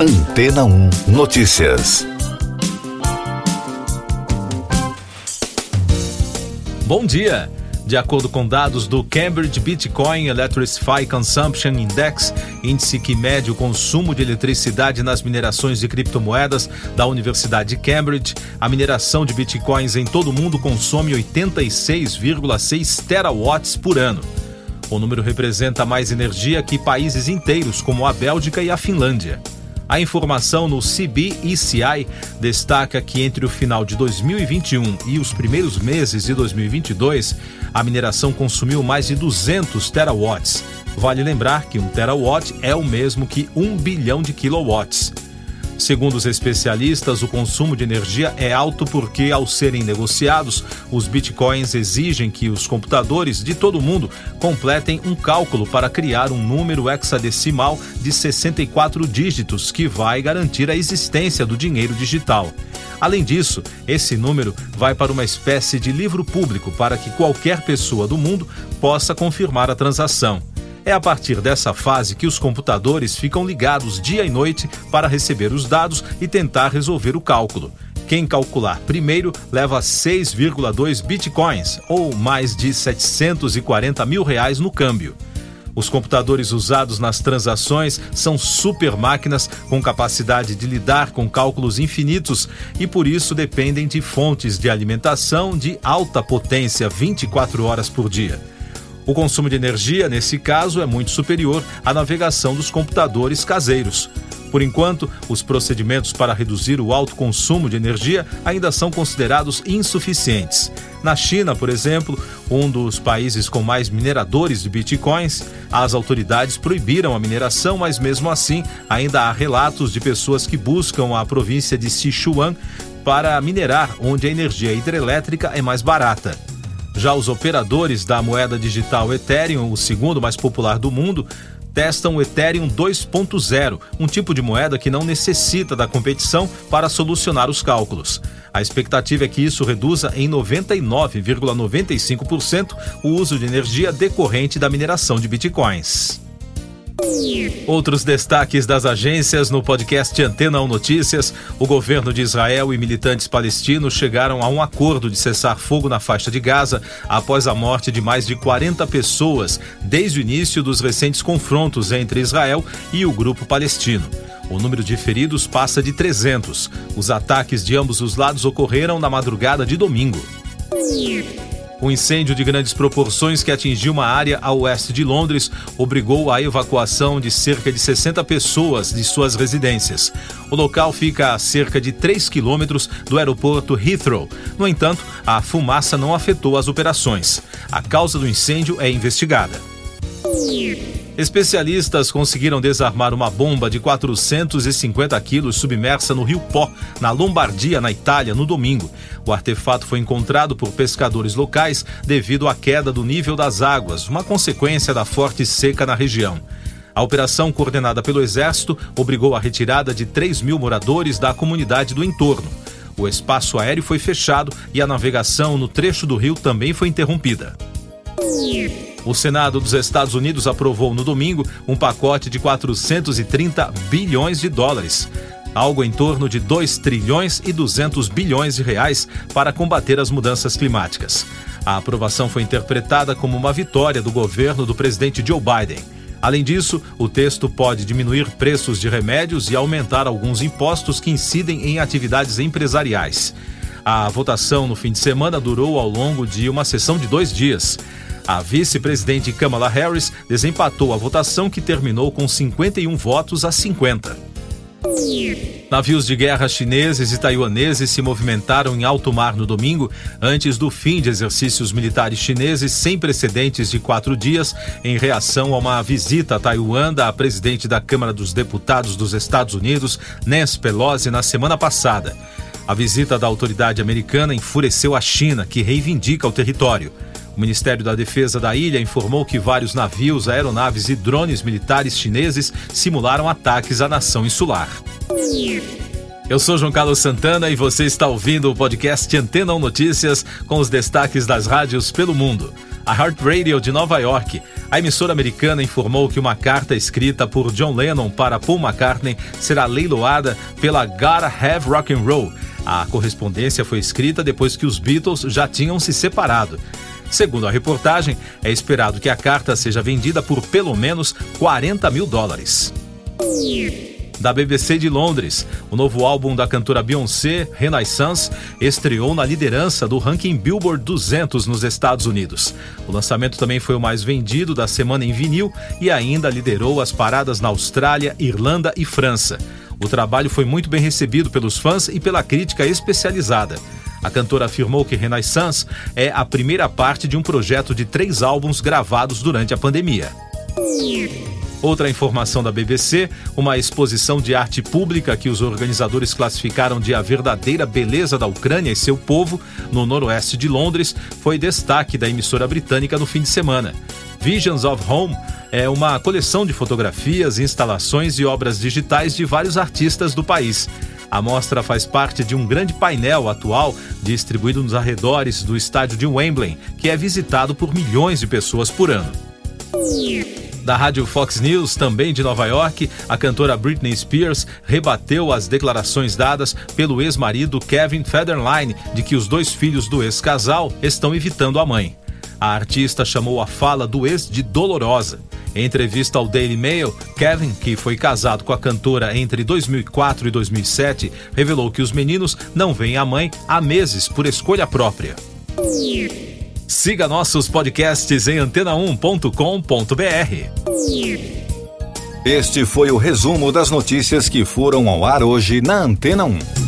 Antena 1 Notícias. Bom dia. De acordo com dados do Cambridge Bitcoin Electrify Consumption Index, índice que mede o consumo de eletricidade nas minerações de criptomoedas da Universidade de Cambridge, a mineração de bitcoins em todo o mundo consome 86,6 terawatts por ano. O número representa mais energia que países inteiros como a Bélgica e a Finlândia. A informação no CBECI destaca que entre o final de 2021 e os primeiros meses de 2022, a mineração consumiu mais de 200 terawatts. Vale lembrar que um terawatt é o mesmo que um bilhão de kilowatts. Segundo os especialistas, o consumo de energia é alto porque, ao serem negociados, os bitcoins exigem que os computadores de todo mundo completem um cálculo para criar um número hexadecimal de 64 dígitos que vai garantir a existência do dinheiro digital. Além disso, esse número vai para uma espécie de livro público para que qualquer pessoa do mundo possa confirmar a transação. É a partir dessa fase que os computadores ficam ligados dia e noite para receber os dados e tentar resolver o cálculo. Quem calcular primeiro leva 6,2 bitcoins, ou mais de 740 mil reais no câmbio. Os computadores usados nas transações são super máquinas com capacidade de lidar com cálculos infinitos e por isso dependem de fontes de alimentação de alta potência 24 horas por dia. O consumo de energia, nesse caso, é muito superior à navegação dos computadores caseiros. Por enquanto, os procedimentos para reduzir o alto consumo de energia ainda são considerados insuficientes. Na China, por exemplo, um dos países com mais mineradores de bitcoins, as autoridades proibiram a mineração, mas mesmo assim ainda há relatos de pessoas que buscam a província de Sichuan para minerar, onde a energia hidrelétrica é mais barata. Já os operadores da moeda digital Ethereum, o segundo mais popular do mundo, testam o Ethereum 2.0, um tipo de moeda que não necessita da competição para solucionar os cálculos. A expectativa é que isso reduza em 99,95% o uso de energia decorrente da mineração de bitcoins. Outros destaques das agências no podcast Antena 1 Notícias: o governo de Israel e militantes palestinos chegaram a um acordo de cessar fogo na faixa de Gaza após a morte de mais de 40 pessoas desde o início dos recentes confrontos entre Israel e o grupo palestino. O número de feridos passa de 300. Os ataques de ambos os lados ocorreram na madrugada de domingo. Um incêndio de grandes proporções que atingiu uma área a oeste de Londres obrigou a evacuação de cerca de 60 pessoas de suas residências. O local fica a cerca de 3 quilômetros do aeroporto Heathrow. No entanto, a fumaça não afetou as operações. A causa do incêndio é investigada. Especialistas conseguiram desarmar uma bomba de 450 quilos submersa no rio Pó, na Lombardia, na Itália, no domingo. O artefato foi encontrado por pescadores locais devido à queda do nível das águas, uma consequência da forte seca na região. A operação, coordenada pelo Exército, obrigou a retirada de 3 mil moradores da comunidade do entorno. O espaço aéreo foi fechado e a navegação no trecho do rio também foi interrompida. O Senado dos Estados Unidos aprovou no domingo um pacote de 430 bilhões de dólares, algo em torno de 2 trilhões e 200 bilhões de reais para combater as mudanças climáticas. A aprovação foi interpretada como uma vitória do governo do presidente Joe Biden. Além disso, o texto pode diminuir preços de remédios e aumentar alguns impostos que incidem em atividades empresariais. A votação no fim de semana durou ao longo de uma sessão de dois dias. A vice-presidente Kamala Harris desempatou a votação que terminou com 51 votos a 50. Navios de guerra chineses e taiwaneses se movimentaram em alto mar no domingo, antes do fim de exercícios militares chineses sem precedentes de quatro dias, em reação a uma visita a Taiwan da presidente da Câmara dos Deputados dos Estados Unidos, Nancy Pelosi, na semana passada. A visita da autoridade americana enfureceu a China, que reivindica o território. O Ministério da Defesa da ilha informou que vários navios, aeronaves e drones militares chineses simularam ataques à nação insular. Eu sou João Carlos Santana e você está ouvindo o podcast Antena 1 Notícias com os destaques das rádios pelo mundo. A Heart Radio de Nova York, a emissora americana informou que uma carta escrita por John Lennon para Paul McCartney será leiloada pela Gotta Have Rock and Roll. A correspondência foi escrita depois que os Beatles já tinham se separado. Segundo a reportagem, é esperado que a carta seja vendida por pelo menos 40 mil dólares da BBC de Londres. O novo álbum da cantora Beyoncé, Renaissance, estreou na liderança do ranking Billboard 200 nos Estados Unidos. O lançamento também foi o mais vendido da semana em vinil e ainda liderou as paradas na Austrália, Irlanda e França. O trabalho foi muito bem recebido pelos fãs e pela crítica especializada. A cantora afirmou que Renaissance é a primeira parte de um projeto de três álbuns gravados durante a pandemia. Outra informação da BBC: uma exposição de arte pública que os organizadores classificaram de a verdadeira beleza da Ucrânia e seu povo, no noroeste de Londres, foi destaque da emissora britânica no fim de semana. Visions of Home é uma coleção de fotografias, instalações e obras digitais de vários artistas do país. A mostra faz parte de um grande painel atual distribuído nos arredores do estádio de Wembley, que é visitado por milhões de pessoas por ano da rádio Fox News, também de Nova York, a cantora Britney Spears rebateu as declarações dadas pelo ex-marido Kevin Federline de que os dois filhos do ex-casal estão evitando a mãe. A artista chamou a fala do ex de dolorosa. Em entrevista ao Daily Mail, Kevin, que foi casado com a cantora entre 2004 e 2007, revelou que os meninos não veem a mãe há meses por escolha própria. Siga nossos podcasts em antena1.com.br. Este foi o resumo das notícias que foram ao ar hoje na Antena 1.